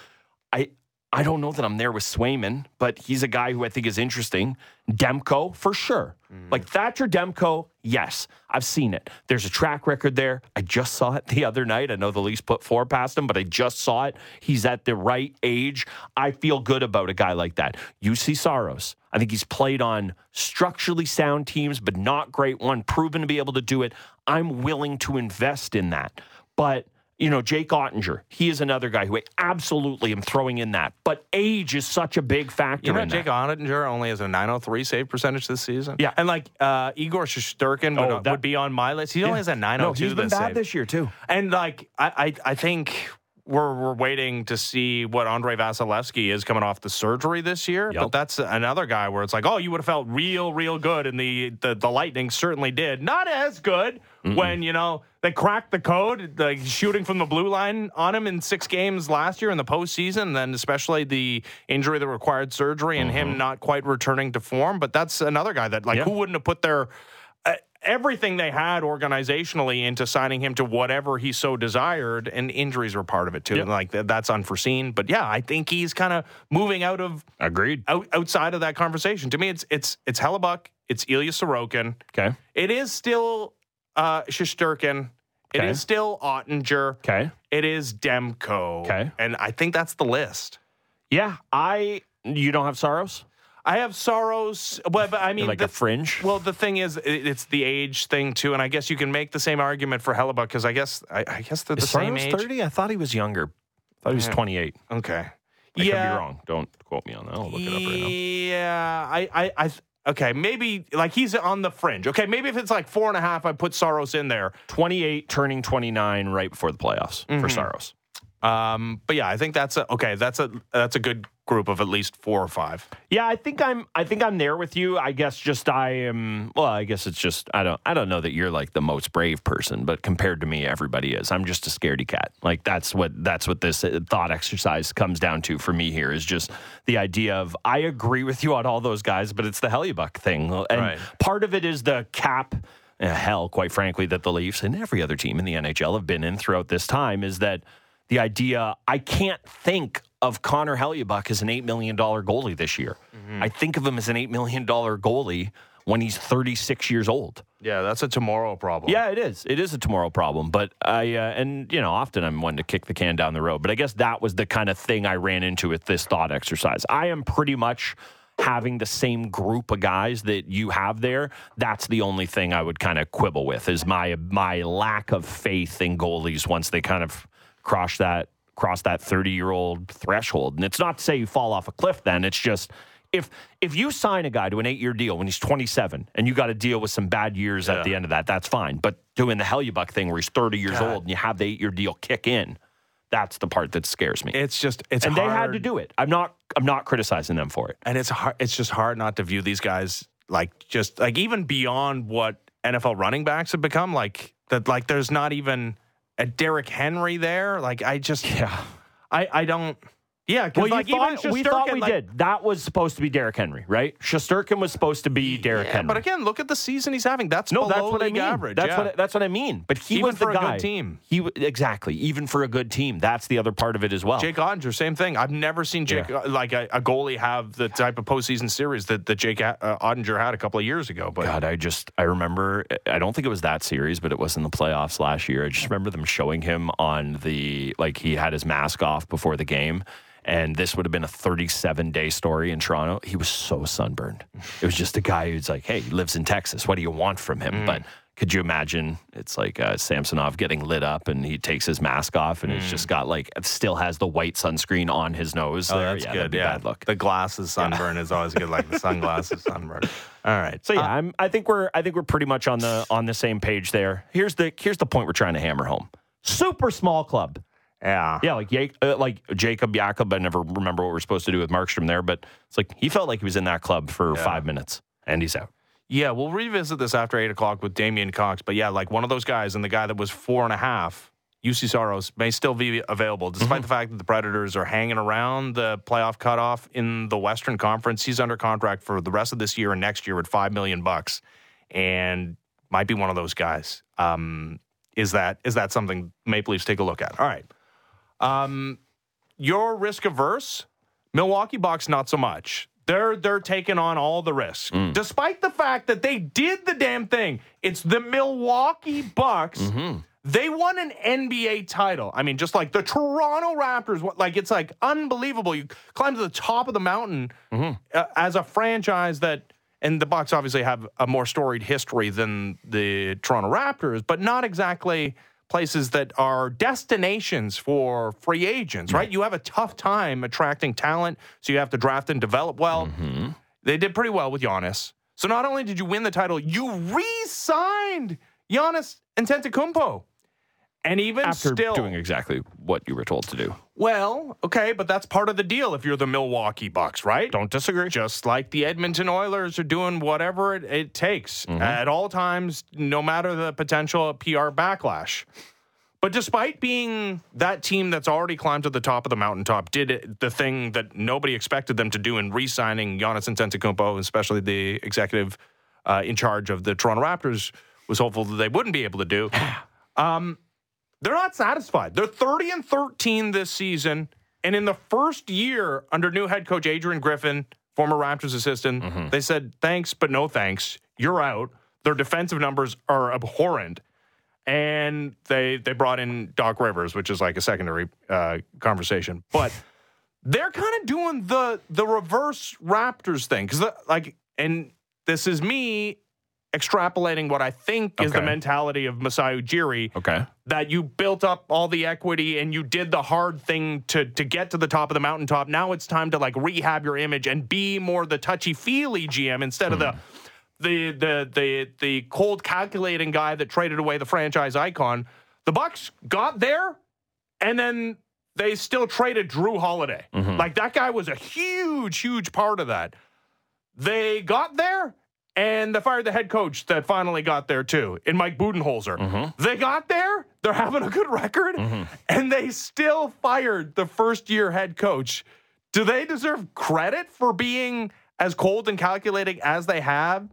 S2: I I don't know that I'm there with Swayman, but he's a guy who I think is interesting. Demko for sure. Mm. Like Thatcher Demko, yes, I've seen it. There's a track record there. I just saw it [LAUGHS] the other night. I know the Leafs put four past him, but I just saw it. He's at the right age. I feel good about a guy like that. Juuse Saros. I think he's played on structurally sound teams, but not great one, proven to be able to do it. I'm willing to invest in that. But you know, Jake Oettinger, he is another guy who I absolutely am throwing in that. But age is such a big factor
S1: You know, Jake
S2: that.
S1: Oettinger only has a 903 save percentage this season.
S2: Yeah.
S1: and like uh, Igor Shesterkin would,
S2: Oh, that-
S1: would be on my list. He only has a 902
S2: No, he's been
S1: this
S2: bad
S1: save.
S2: this year too.
S1: And like I, I, I think we're we're waiting to see what Andrei Vasilevskiy is coming off the surgery this year.
S2: Yep.
S1: But that's another guy where it's like, oh, you would have felt real, real good, and the the, the Lightning certainly did. Not as good when you know they cracked the code, like shooting from the blue line on him in six games last year in the postseason, and then especially the injury that required surgery and him mm-hmm. not quite returning to form. But that's another guy that like
S2: Yeah.
S1: who wouldn't have put their everything they had organizationally into signing him to whatever he so desired, and injuries were part of it too.
S2: Yep.
S1: Like that's unforeseen. But yeah, I think he's kind of moving out of
S2: Agreed.
S1: out, outside of that conversation. To me, it's it's it's Hellebuyck, it's Ilya Sorokin.
S2: Okay.
S1: It is still uh Shesterkin. It
S2: Okay.
S1: is still Oettinger.
S2: Okay.
S1: It is Demko.
S2: Okay.
S1: And I think that's the list.
S2: Yeah. I. You don't have Saros?
S1: I have Saros. Well, but I mean,
S2: like
S1: the,
S2: a fringe?
S1: Well, the thing is, it- it's the age thing too, and I guess you can make the same argument for Hellebuyck because I guess I, I guess they're the
S2: Is
S1: same age.
S2: 30? I thought he was younger. I thought he was
S1: Yeah.
S2: 28.
S1: Okay.
S2: I
S1: yeah.
S2: could be wrong. Don't quote me on that. I'll look it up right now.
S1: Yeah, I, I, I, okay, maybe like he's on the fringe. Okay, maybe if it's like four and a half, I put Saros in there.
S2: 28 turning 29 right before the playoffs for mm-hmm. Saros.
S1: Um, but yeah, I think that's a okay. That's a that's a good group of at least four or five.
S2: Yeah, I think I'm I think I'm there with you. I guess just I am well, I guess it's just I don't I don't know that you're like the most brave person, but compared to me everybody is. I'm just a scaredy cat. Like that's what that's what this uh, thought exercise comes down to for me here is just the idea of I agree with you on all those guys, but it's the Hellebuyck thing. And
S1: Right.
S2: part of it is the cap uh, hell, quite frankly, that the Leafs and every other team in the NHL have been in throughout this time is that the idea I can't think of Connor Hellebuyck as an $8 million goalie this year. I think of him as an $8 million goalie when he's 36 years old.
S1: Yeah, that's a tomorrow problem.
S2: Yeah, it is. It is a tomorrow problem. But I, uh, and, you know, often I'm one to kick the can down the road. But I guess that was the kind of thing I ran into with this thought exercise. I am pretty much having the same group of guys that you have there. That's the only thing I would kind of quibble with is my my lack of faith in goalies once they kind of cross that cross that 30 year old threshold. And it's not to say you fall off a cliff then. It's just if if you sign a guy to an eight year deal when he's 27 and you got to deal with some bad years at the end of that, that's fine. But doing the hell you Hellebuyck thing where he's 30 years
S1: God.
S2: old and you have the eight year deal kick in, that's the part that scares me.
S1: It's just it's
S2: and
S1: hard.
S2: they had to do it. I'm not I'm not criticizing them for it.
S1: and it's hard. It's just hard not to view these guys like just like even beyond what NFL running backs have become. Like that. Like there's not even a Derrick Henry there. Like I just
S2: Yeah.
S1: I I don't. Yeah, because
S2: Well,
S1: like even
S2: we thought we
S1: like-
S2: did. That was supposed to be Derrick Henry, right? Shesterkin was supposed to be Derrick
S1: Yeah,
S2: Henry.
S1: but again, look at the season he's having. That's
S2: no, that's what I mean.
S1: average.
S2: That's
S1: yeah.
S2: what that's what I mean. But he
S1: Even
S2: was the
S1: for a good
S2: guy.
S1: team.
S2: He exactly even for a good team. That's the other part of it as well.
S1: Jake Oettinger, same thing. I've never seen Jake
S2: Yeah.
S1: like a, a goalie have the type of postseason series that, that Jake uh, Oettinger had a couple of years ago. But
S2: God, I just I remember. I don't think it was that series, but it was in the playoffs last year. I just remember them showing him on the like he had his mask off before the game, and this would have been a 37 day story in Toronto. He was so sunburned. It was just a guy who's like, hey, he lives in Texas. What do you want from him? Mm. But could you imagine? It's like uh, Samsonov getting lit up, and he takes his mask off, and it's mm. just got like still has the white sunscreen on his nose.
S1: oh,
S2: there.
S1: that's
S2: yeah,
S1: good.
S2: be
S1: Yeah,
S2: bad look.
S1: the glasses sunburn is always good, like the [LAUGHS] sunglasses sunburn. All right.
S2: So yeah, uh, I'm, I think we're I think we're pretty much on the on the same page there. Here's the here's the point we're trying to hammer home. Super small club.
S1: Yeah.
S2: Yeah, like uh, like Jacob Jakob. I never remember what we're supposed to do with Markstrom there, but it's like he felt like he was in that club for five minutes and he's out.
S1: Yeah, we'll revisit this after eight o'clock with Damian Cox. But yeah, like one of those guys and the guy that was four and a half, Juuse Saros, may still be available, despite the fact that the Predators are hanging around the playoff cutoff in the Western Conference. He's under contract for the rest of this year and next year at five million bucks, and might be one of those guys. Um, is that is that something Maple Leafs take a look at? All right. Um, you're risk averse. Milwaukee Bucks not so much. They're they're taking on all the risks, despite the fact that they did the damn thing. It's the Milwaukee Bucks. They won an NBA title. I mean, just like the Toronto Raptors. Like it's like unbelievable. You climb to the top of the mountain uh, as a franchise that. And the Bucks obviously have a more storied history than the Toronto Raptors, but not exactly places that are destinations for free agents, right? You have a tough time attracting talent, so you have to draft and develop well. Mm-hmm. They did pretty well with Giannis. So not only did you win the title, you re-signed Giannis Antetokounmpo. And even
S2: After
S1: still,
S2: doing exactly what you were told to do.
S1: well, okay, but that's part of the deal if you're the Milwaukee Bucks, right?
S2: Don't disagree.
S1: Just like the Edmonton Oilers are doing whatever it, it takes
S2: Mm-hmm.
S1: at all times, no matter the potential PR backlash. But despite being that team that's already climbed to the top of the mountaintop, did it, the thing that nobody expected them to do in re-signing Giannis Antetokounmpo, especially the executive uh, in charge of the Toronto Raptors, was hopeful that they wouldn't be able to do. [SIGHS] Um, they're not satisfied. They're 30 and 13 this season. And in the first year under new head coach Adrian Griffin, former Raptors assistant, they said, thanks, but no thanks. You're out. Their defensive numbers are abhorrent. And they they brought in Doc Rivers, which is like a secondary uh, conversation. But they're kind of doing the the reverse Raptors thing because like, and this is me extrapolating what I think is the mentality of Masai Ujiri.
S2: Okay.
S1: That you built up all the equity and you did the hard thing to to get to the top of the mountaintop. Now it's time to like rehab your image and be more the touchy feely GM instead of the hmm. the the the the cold calculating guy that traded away the franchise icon. The Bucks got there and then they still traded Jrue Holiday. Mm-hmm. Like that guy was a huge, huge part of that. They got there and they fired the head coach that finally got there too, in Mike Budenholzer. Mm-hmm. They got there, they're having a good record, mm-hmm. and they still fired the first year head coach. Do they deserve credit for being as cold and calculating as they have,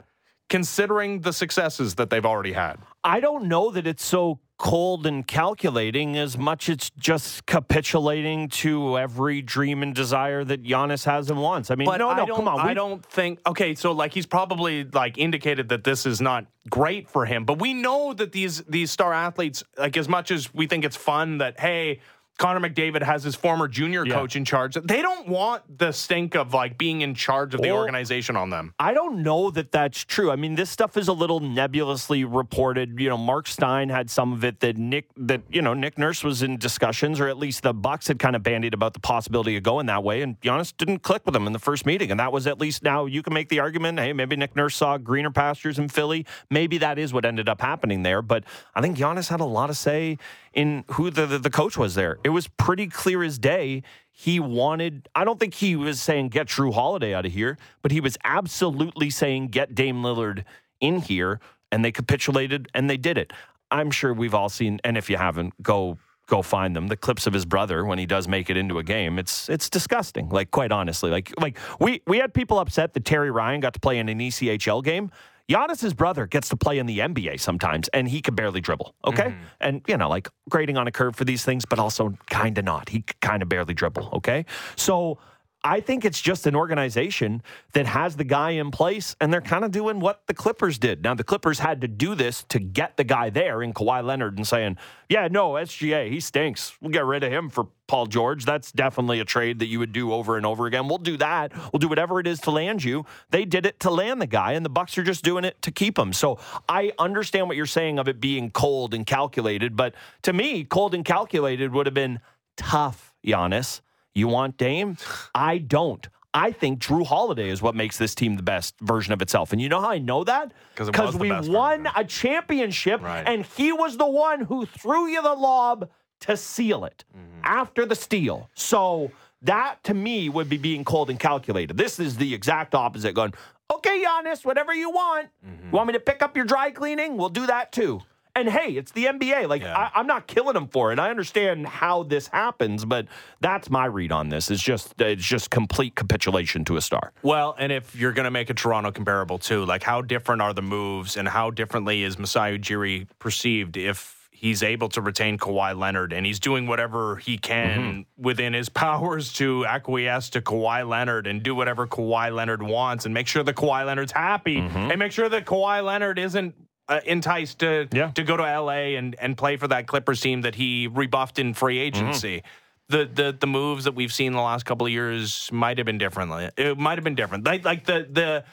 S1: considering the successes that they've already had?
S2: I don't know that it's so cold and calculating as much as it's just capitulating to every dream and desire that Giannis has and wants. I mean,
S1: But
S2: no, no, come on.
S1: I
S2: we-
S1: don't think. Okay, so like he's probably like indicated that this is not great for him. But we know that these these star athletes, like as much as we think it's fun that hey. Connor McDavid has his former junior
S2: Yeah.
S1: coach in charge. They don't want the stink of like being in charge of the
S2: Or-
S1: organization on them.
S2: I don't know that that's true. I mean, this stuff is a little nebulously reported. You know, Mark Stein had some of it that Nick that you know Nick Nurse was in discussions, or at least the Bucks had kind of bandied about the possibility of going that way, and Giannis didn't click with him in the first meeting, and that was at least now you can make the argument. Hey, maybe Nick Nurse saw greener pastures in Philly. Maybe that is what ended up happening there. But I think Giannis had a lot of say in who the, the, the coach was there. It was pretty clear as day. He wanted, I don't think he was saying get Jrue Holiday out of here, but he was absolutely saying get Dame Lillard in here. And they capitulated and they did it. I'm sure we've all seen, and if you haven't, go go find them. The clips of his brother when he does make it into a game. It's it's disgusting. Like quite honestly, like like we we had people upset that Terry Ryan got to play in an ECHL game. Giannis's brother gets to play in the NBA sometimes, and he can barely dribble. Okay, mm-hmm. and you know, like grading on a curve for these things, but also kind of not. He kind of barely dribble. Okay, so I think it's just an organization that has the guy in place, and they're kind of doing what the Clippers did. Now, the Clippers had to do this to get the guy there in Kawhi Leonard and saying, yeah, no, SGA, he stinks. We'll get rid of him for Paul George. That's definitely a trade that you would do over and over again. We'll do that. We'll do whatever it is to land you. They did it to land the guy, and the Bucks are just doing it to keep him. So I understand what you're saying of it being cold and calculated, but to me, cold and calculated would have been tough, Giannis. You want Dame? I don't. I think Jrue Holiday is what makes this team the best version of itself. And you know how I know that?
S1: Because
S2: we won a championship
S1: Right.
S2: and he was the one who threw you the lob to seal it
S1: Mm-hmm.
S2: after the steal. So that to me would be being cold and calculated. This is the exact opposite going, okay, Giannis, whatever you want.
S1: Mm-hmm.
S2: You want me to pick up your dry cleaning? We'll do that too. And hey, it's the NBA. Like
S1: Yeah.
S2: I, I'm not killing him for it. I understand how this happens, but that's my read on this. It's just it's just complete capitulation to a star.
S1: Well, and if you're going to make a Toronto comparable too, like how different are the moves and how differently is Masai Ujiri perceived if he's able to retain Kawhi Leonard and he's doing whatever he can mm-hmm. within his [LAUGHS] powers to acquiesce to Kawhi Leonard and do whatever Kawhi Leonard wants and make sure that Kawhi Leonard's happy mm-hmm. and make sure that Kawhi Leonard isn't uh, enticed to
S2: Yeah.
S1: to go to LA and and play for that Clippers team that he rebuffed in free agency. The, the the moves that we've seen the last couple of years might have been differently. It might have been different. Like like the the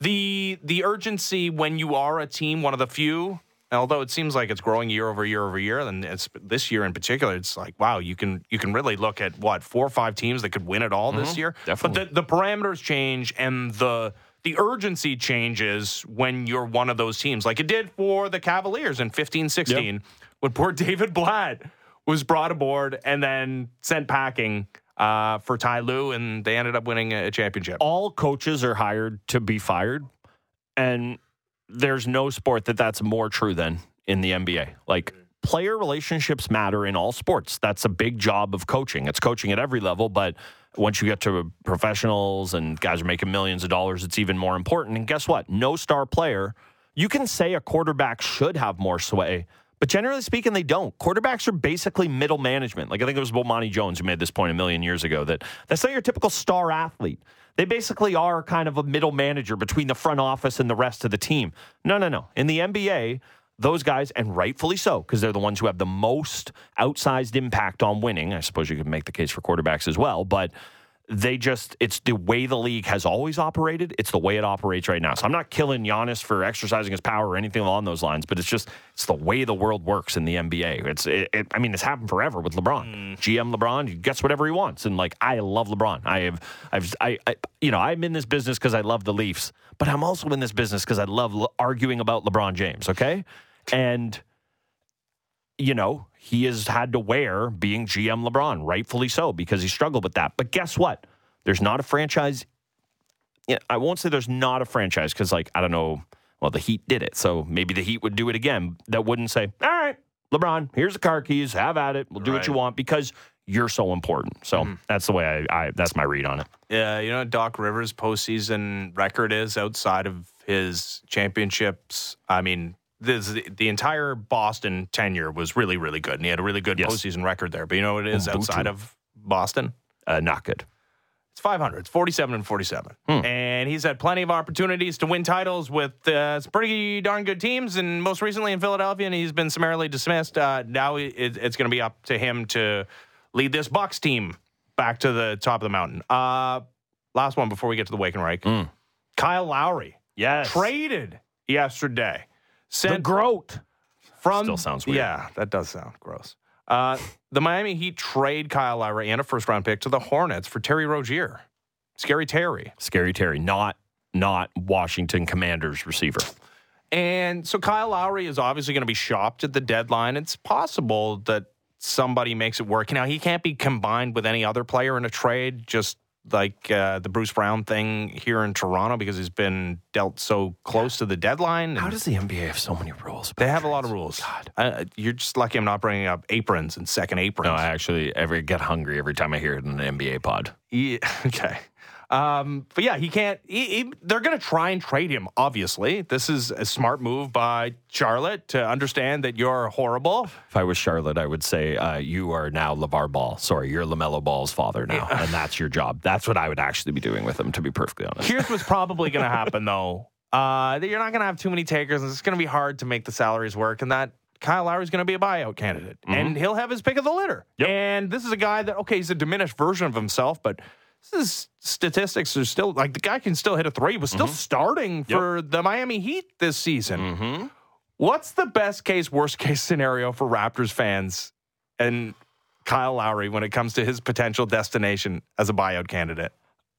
S1: the the urgency when you are a team, one of the few. Although it seems like it's growing year over year over year, and it's this year in particular, it's like wow, you can you can really look at what four or five teams that could win it all this year.
S2: definitely.
S1: But the, the parameters change and the the urgency changes when you're one of those teams, like it did for the Cavaliers in 15 16, when poor [LAUGHS] David Blatt was brought aboard and then sent packing uh, for Ty Lue, and they ended up winning a championship.
S2: all coaches are hired to be fired, and there's no sport that that's more true than in the NBA. Like player relationships matter in all sports. That's a big job of coaching. It's coaching at every level, but once you get to professionals and guys are making millions of dollars, it's even more important. And guess what? No star player. You can say a quarterback should have more sway. But generally speaking, they don't. Quarterbacks are basically middle management. Like I think it was Bomani Jones who made this point a million years ago that that's not your typical star athlete. They basically are kind of a middle manager between the front office and the rest of the team. No, no, no. In the NBA, those guys, and rightfully so, because they're the ones who have the most outsized impact on winning. I suppose you could make the case for quarterbacks as well, but they just it's the way the league has always operated. It's the way it operates right now. So I'm not killing Giannis for exercising his power or anything along those lines, but it's just it's the way the world works in the NBA. It's it, it, I mean it's happened forever with LeBron. Mm. GM LeBron, he gets whatever he wants, and like I love LeBron. I have I've I, I you know I'm in this business because I love the Leafs, but I'm also in this business because I love l- arguing about LeBron James. Okay, and you know, he has had to wear being GM LeBron, rightfully so, because he struggled with that. But guess what? There's not a franchise. Yeah, I won't say there's not a franchise because, like, I don't know. Well, the Heat did it, so maybe the Heat would do it again. That wouldn't say, "All right, LeBron, here's the car keys. Have at it. We'll do what you want," because you're so important. So mm-hmm. that's the way I, I. That's my read on it.
S1: Yeah, you know what Doc Rivers' postseason record is outside of his championships. I mean, this, the entire Boston tenure was really, really good, and he had a really good
S2: Yes.
S1: postseason record there. But you know what it is
S2: Ubuntu.
S1: outside of Boston?
S2: Uh, not good.
S1: It's 500. It's 47 and 47.
S2: Hmm.
S1: And he's had plenty of opportunities to win titles with uh, some pretty darn good teams, and most recently in Philadelphia, and he's been summarily dismissed. Uh, now it, it's going to be up to him to lead this Bucks team back to the top of the mountain. Uh, last one before we get to the wake and rake.
S2: Hmm.
S1: Kyle Lowry
S2: Yes.
S1: traded yesterday.
S2: The
S1: Sent
S2: groat.
S1: from
S2: Still sounds weird.
S1: Yeah, that does sound gross. Uh, the Miami Heat trade Kyle Lowry and a first round pick to the Hornets for Terry Rozier. Scary Terry.
S2: Scary Terry, not not Washington Commanders receiver.
S1: And so Kyle Lowry is obviously going to be shopped at the deadline. It's possible that somebody makes it work. Now, he can't be combined with any other player in a trade, just like uh, the Bruce Brown thing here in Toronto, because he's been dealt so close to the deadline.
S2: How does the NBA have so many rules?
S1: they
S2: about
S1: have a lot of rules.
S2: God.
S1: Uh, you're just lucky I'm not bringing up aprons and second aprons.
S2: No, I actually ever get hungry every time I hear it in an NBA pod.
S1: Yeah, [LAUGHS] okay. Um, but yeah, he can't. He, he- they're going to try and trade him. Obviously, this is a smart move by Charlotte to understand that you're horrible.
S2: If I was Charlotte, I would say uh, you are now LaVar Ball. Sorry, you're Lamelo Ball's father now, and that's your job. That's what I would actually be doing with him, to be perfectly honest.
S1: Here's what's probably going [LAUGHS] to happen, though. Uh, that you're not going to have too many takers, and it's going to be hard to make the salaries work. And that Kyle Lowry's going to be a buyout candidate, and he'll have his pick of the litter.
S2: Yep.
S1: And this is a guy that okay, he's a diminished version of himself, but. His statistics are still like the guy can still hit a three. Was still starting for the Miami Heat this season.
S2: Mm-hmm.
S1: What's the best case, worst case scenario for Raptors fans and Kyle Lowry when it comes to his potential destination as a buyout candidate?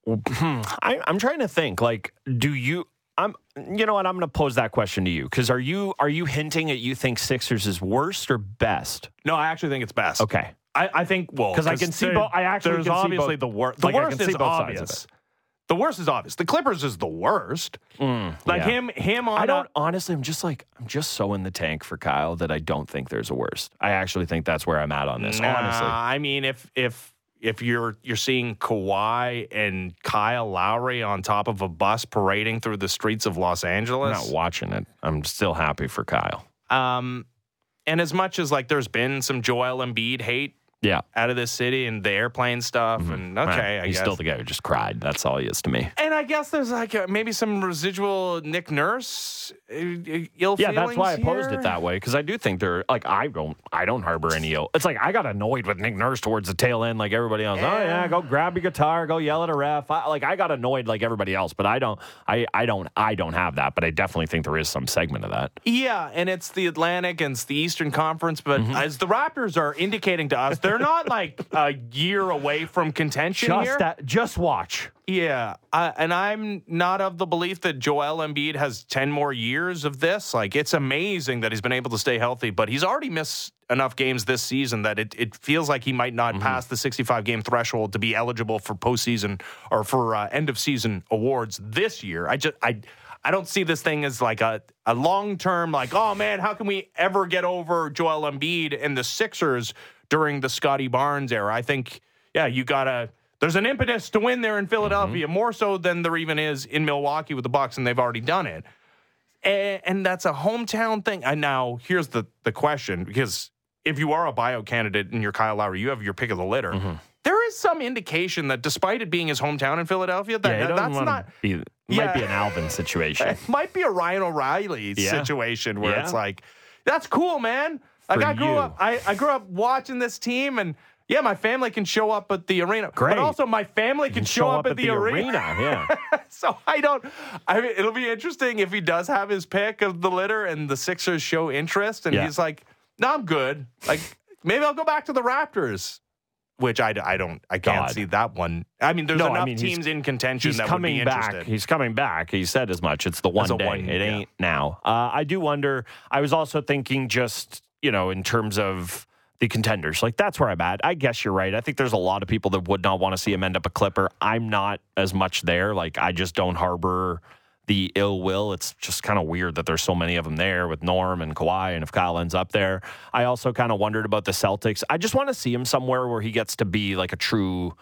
S2: I, I'm trying to think. Like, do you? I'm. You know what? I'm going to pose that question to you because are you are you hinting at you think Sixers is worst or best?
S1: No, I actually think it's best.
S2: Okay.
S1: I, I think well
S2: 'Cause I can see both- I actually
S1: there's
S2: can see
S1: obviously
S2: both-
S1: the worst. The
S2: like,
S1: worst is
S2: both sides of
S1: obvious. The worst is obvious. The Clippers is the worst. like
S2: Mm, yeah.
S1: him, him on.
S2: I don't
S1: a-
S2: honestly. I'm just like I'm just so in the tank for Kyle that I don't think there's a worst. I actually think that's where I'm at on this.
S1: Nah,
S2: honestly,
S1: I mean, if if if you're you're seeing Kawhi and Kyle Lowry on top of a bus parading through the streets of Los
S2: I'm
S1: Angeles,
S2: not watching it. I'm still happy for Kyle.
S1: Um, and as much as like there's been some Joel Embiid hate
S2: Yeah.
S1: out of this city and the airplane stuff, and okay,
S2: Right.
S1: I
S2: he's
S1: guess.
S2: still the guy who just cried. That's all he is to me.
S1: and I guess there's like uh maybe some residual Nick Nurse uh, uh, ill
S2: Yeah, that's why I posed it that way because I do think they're like I don't I don't harbor any ill. It's like I got annoyed with Nick Nurse towards the tail end, like everybody else. Oh
S1: Yeah.
S2: yeah, go grab your guitar, go yell at a ref. I, like I got annoyed like everybody else, but I don't I I don't I don't have that. But I definitely think there is some segment of that.
S1: Yeah, and it's the Atlantic and it's the Eastern Conference, but
S2: Mm-hmm.
S1: as the Raptors are indicating to us, they're not like a year away from contention
S2: Just
S1: here.
S2: that, just watch.
S1: Yeah, I, and I'm not of the belief that Joel Embiid has 10 more years of this. Like, it's amazing that he's been able to stay healthy, but he's already missed enough games this season that it, it feels like he might not pass the 65 game threshold to be eligible for postseason or for uh, end of season awards this year. I just, I, I don't see this thing as like a, a long term, like, oh man, how can we ever get over Joel Embiid and the Sixers during the Scottie Barnes era? I think, yeah, you gotta. There's an impetus to win there in Philadelphia, more so than there even is in Milwaukee with the Bucks, and they've already done it. And, and that's a hometown thing. And now here's the the question: because if you are a bio candidate and you're Kyle Lowry, you have your pick of the litter.
S2: Mm-hmm.
S1: There is some indication that, despite it being his hometown in Philadelphia, that,
S2: Yeah,
S1: that- that's not
S2: be. It
S1: Yeah.
S2: might be an Alvin situation. [LAUGHS]
S1: it might be a Ryan O'Reilly
S2: Yeah.
S1: situation where it's like, that's cool, man. Like I grew
S2: you.
S1: up, I, I grew up watching this team, and Yeah, my family can show up at the arena.
S2: Great.
S1: But also, my family can, show, up, at, the, arena.
S2: Yeah. [LAUGHS]
S1: so I don't. I mean, it'll be interesting if he does have his pick of the litter and the Sixers show interest, and
S2: Yeah.
S1: he's like, "No, I'm good. Like, maybe I'll go back to the Raptors." Which I, I don't I can't
S2: God.
S1: see that one. I mean, there's
S2: No, I
S1: enough
S2: mean, he's-
S1: teams in contention
S2: He's
S1: that
S2: coming
S1: would be
S2: back.
S1: interested.
S2: He's coming back. He said as much. It's the one
S1: a
S2: day.
S1: one-
S2: it
S1: yeah.
S2: ain't now. Uh, I do wonder. I was also thinking just, you know, in terms of the contenders. Like that's where I'm at. I guess you're right. I think there's a lot of people that would not want to see him end up a Clipper. I'm not as much there. Like I just don't harbor the ill will. It's just kind of weird that there's so many of them there with Norm and Kawhi, and if Kyle ends up there. I also kind of wondered about the Celtics. I just want to see him somewhere where he gets to be like a true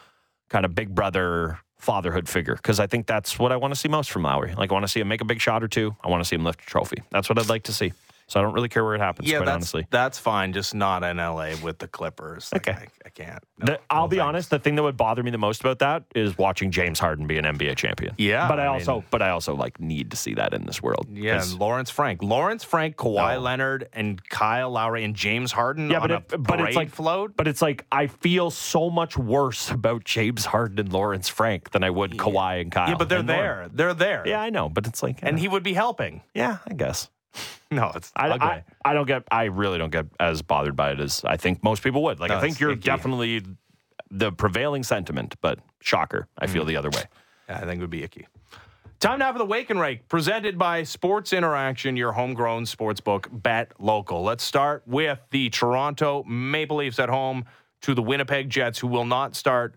S2: kind of big brother fatherhood figure because I think that's what I want to see most from Lowry. Like I want to see him make a big shot or two. I want to see him lift a trophy. That's what I'd like to see. So I don't really care where it happens.
S1: yeah,
S2: quite
S1: that's
S2: honestly.
S1: that's fine. Just not in LA with the Clippers. Like,
S2: Okay.
S1: I, I can't. No,
S2: The- I'll
S1: no
S2: be
S1: thanks.
S2: honest. The thing that would bother me the most about that is watching James Harden be an NBA champion.
S1: Yeah,
S2: but I,
S1: I
S2: also,
S1: mean-
S2: but I also like need to see that in this world.
S1: Yeah, and Lawrence Frank, Lawrence Frank, Kawhi
S2: No.
S1: Leonard, and Kyle Lowry and James Harden
S2: Yeah,
S1: on
S2: but
S1: a
S2: it- but it's like-
S1: float.
S2: But it's like I feel so much worse about James Harden and Lawrence Frank than I would Kawhi and Kyle.
S1: Yeah, but they're there. They're there.
S2: Yeah, I know, but it's like,
S1: and he would be helping.
S2: yeah, I guess. [LAUGHS]
S1: No, it's
S2: I,
S1: ugly.
S2: I, I don't get I really don't get as bothered by it as I think most people would. Like
S1: No,
S2: I think you're
S1: icky.
S2: definitely the prevailing sentiment, but shocker, I
S1: Mm.
S2: feel the other way.
S1: Yeah, I think it would be icky. Time now for the Wake and Rake, presented by Sports Interaction, your homegrown sportsbook bet local. Let's start with the Toronto Maple Leafs at home to the Winnipeg Jets, who will not start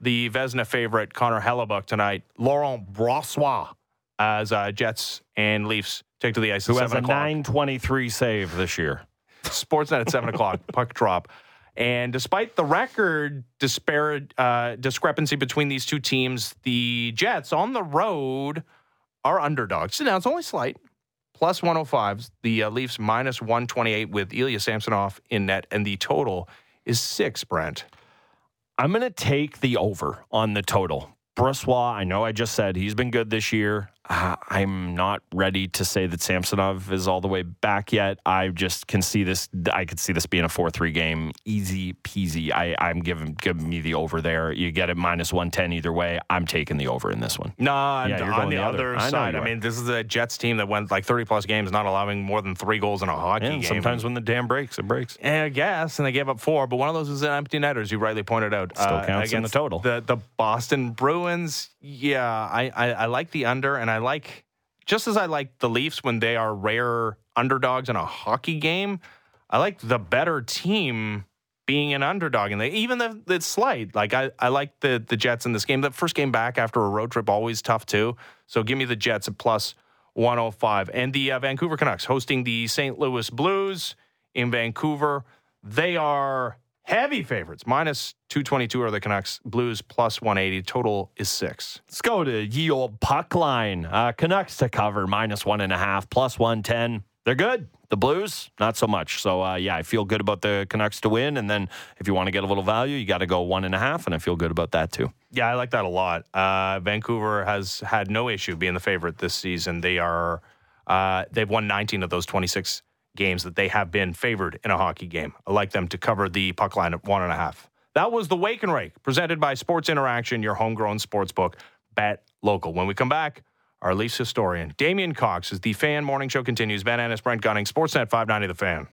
S1: the Vezina favorite Connor Hellebuyck tonight. Laurent Brossoit as uh, Jets and Leafs take to the ice
S2: Who has
S1: 7
S2: a
S1: o'clock.
S2: 923 save this year?
S1: Sportsnet at 7 o'clock, [LAUGHS] puck drop. And despite the record disparate, uh, discrepancy between these two teams, the Jets on the road are underdogs. Now, it's only slight. Plus 105. The uh, Leafs minus 128 with Ilya Samsonov in net. And the total is six, Brent.
S2: I'm going to take the over on the total. Brossoit, I know I just said he's been good this year. Uh, I'm not ready to say that Samsonov is all the way back yet. I just can see this. I could see this being a four-three game, easy peasy. I, I'm giving giving me the over there. You get it minus one ten either way. I'm taking the over in this one.
S1: Nah,
S2: Yeah,
S1: on the,
S2: the other.
S1: other,
S2: I
S1: side,
S2: you
S1: I mean, this is a Jets team that went like 30 plus games, not allowing more than three goals in a hockey
S2: And
S1: game.
S2: sometimes when the dam breaks, it breaks.
S1: Eh, I guess, and they gave up four, but one of those was an empty netter, as you rightly pointed out.
S2: Still counts in the total.
S1: The the Boston Bruins, yeah, I, I I like the under, and I like just as I like the Leafs when they are rare underdogs in a hockey game. I like the better team being an underdog, and they even the it's slight. Like I I like the the Jets in this game. The first game back after a road trip always tough too. So give me the Jets at plus 105, and the uh, Vancouver Canucks hosting the St. Louis Blues in Vancouver. They are heavy favorites. Minus 222 are the Canucks. Blues plus 180. Total is six.
S2: Let's go to ye old puck line. Uh, Canucks to cover minus one and a half, plus one ten. They're good. The Blues, not so much. So uh, yeah, I feel good about the Canucks to win. And then if you want to get a little value, you got to go one and a half, and I feel good about that too.
S1: Yeah, I like that a lot. Uh, Vancouver has had no issue being the favorite this season. They are uh, they've won 19 of those 26 games that they have been favored in a hockey game. I like them to cover the puck line at one and a half. That was the Wake and Rake presented by Sports Interaction, your homegrown sports book. Bet local. When we come back, our Leafs historian Damian Cox as the Fan Morning Show continues. Ben Ennis, Brent Gunning, Sportsnet 590 The Fan.